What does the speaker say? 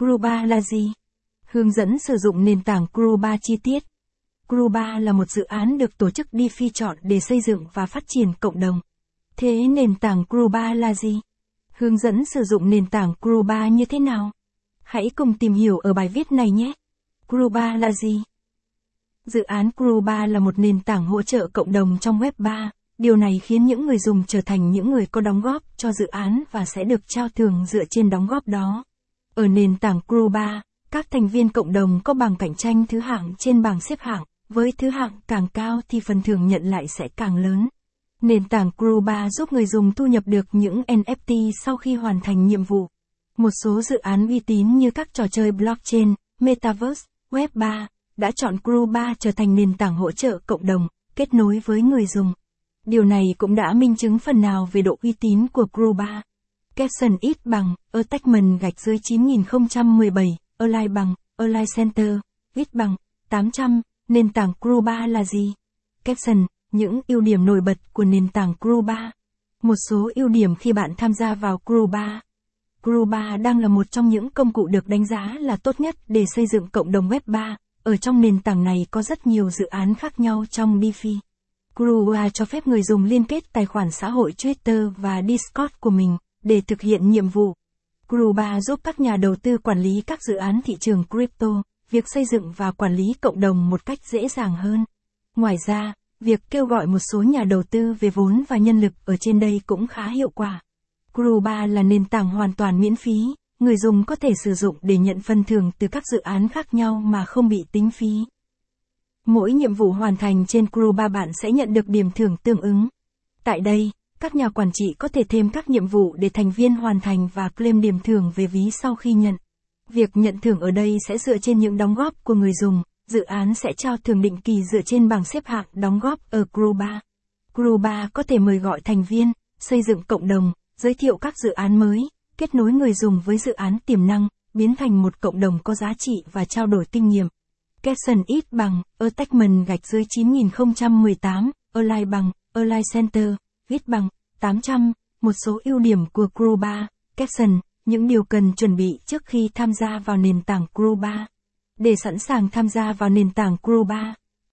Gruba là gì? Hướng dẫn sử dụng nền tảng Gruba chi tiết. Gruba là một dự án được tổ chức DeFi chọn để xây dựng và phát triển cộng đồng. Thế nền tảng Gruba là gì? Hướng dẫn sử dụng nền tảng Gruba như thế nào? Hãy cùng tìm hiểu ở bài viết này nhé. Gruba là gì? Dự án Gruba là một nền tảng hỗ trợ cộng đồng trong Web 3. Điều này khiến những người dùng trở thành những người có đóng góp cho dự án và sẽ được trao thưởng dựa trên đóng góp đó. Ở nền tảng Gruba, các thành viên cộng đồng có bảng cạnh tranh thứ hạng trên bảng xếp hạng, với thứ hạng càng cao thì phần thưởng nhận lại sẽ càng lớn. Nền tảng Gruba giúp người dùng thu nhập được những NFT sau khi hoàn thành nhiệm vụ. Một số dự án uy tín như các trò chơi blockchain, metaverse, web 3 đã chọn Gruba trở thành nền tảng hỗ trợ cộng đồng, kết nối với người dùng. Điều này cũng đã minh chứng phần nào về độ uy tín của Gruba. Caption ít bằng, attachment gạch dưới 9017, align bằng, align center, ít bằng, 800, nền tảng Gruba là gì? Caption, những ưu điểm nổi bật của nền tảng Gruba. Một số ưu điểm khi bạn tham gia vào Gruba. Gruba đang là một trong những công cụ được đánh giá là tốt nhất để xây dựng cộng đồng Web 3. Ở trong nền tảng này có rất nhiều dự án khác nhau trong DeFi. Gruba cho phép người dùng liên kết tài khoản xã hội Twitter và Discord của mình để thực hiện nhiệm vụ. Gruba giúp các nhà đầu tư quản lý các dự án thị trường crypto, việc xây dựng và quản lý cộng đồng một cách dễ dàng hơn. Ngoài ra, việc kêu gọi một số nhà đầu tư về vốn và nhân lực ở trên đây cũng khá hiệu quả. Gruba là nền tảng hoàn toàn miễn phí, người dùng có thể sử dụng để nhận phần thưởng từ các dự án khác nhau mà không bị tính phí. Mỗi nhiệm vụ hoàn thành trên Gruba bạn sẽ nhận được điểm thưởng tương ứng. Tại đây, các nhà quản trị có thể thêm các nhiệm vụ để thành viên hoàn thành và claim điểm thưởng về ví sau khi nhận. Việc nhận thưởng ở đây sẽ dựa trên những đóng góp của người dùng, dự án sẽ trao thưởng định kỳ dựa trên bảng xếp hạng đóng góp ở Gruba. Gruba có thể mời gọi thành viên, xây dựng cộng đồng, giới thiệu các dự án mới, kết nối người dùng với dự án tiềm năng, biến thành một cộng đồng có giá trị và trao đổi kinh nghiệm. Caption ít bằng, attachment gạch dưới 9018, align bằng, align center, viết bằng, 800, một số ưu điểm của Gruba, Caption, những điều cần chuẩn bị trước khi tham gia vào nền tảng Gruba. Để sẵn sàng tham gia vào nền tảng Gruba,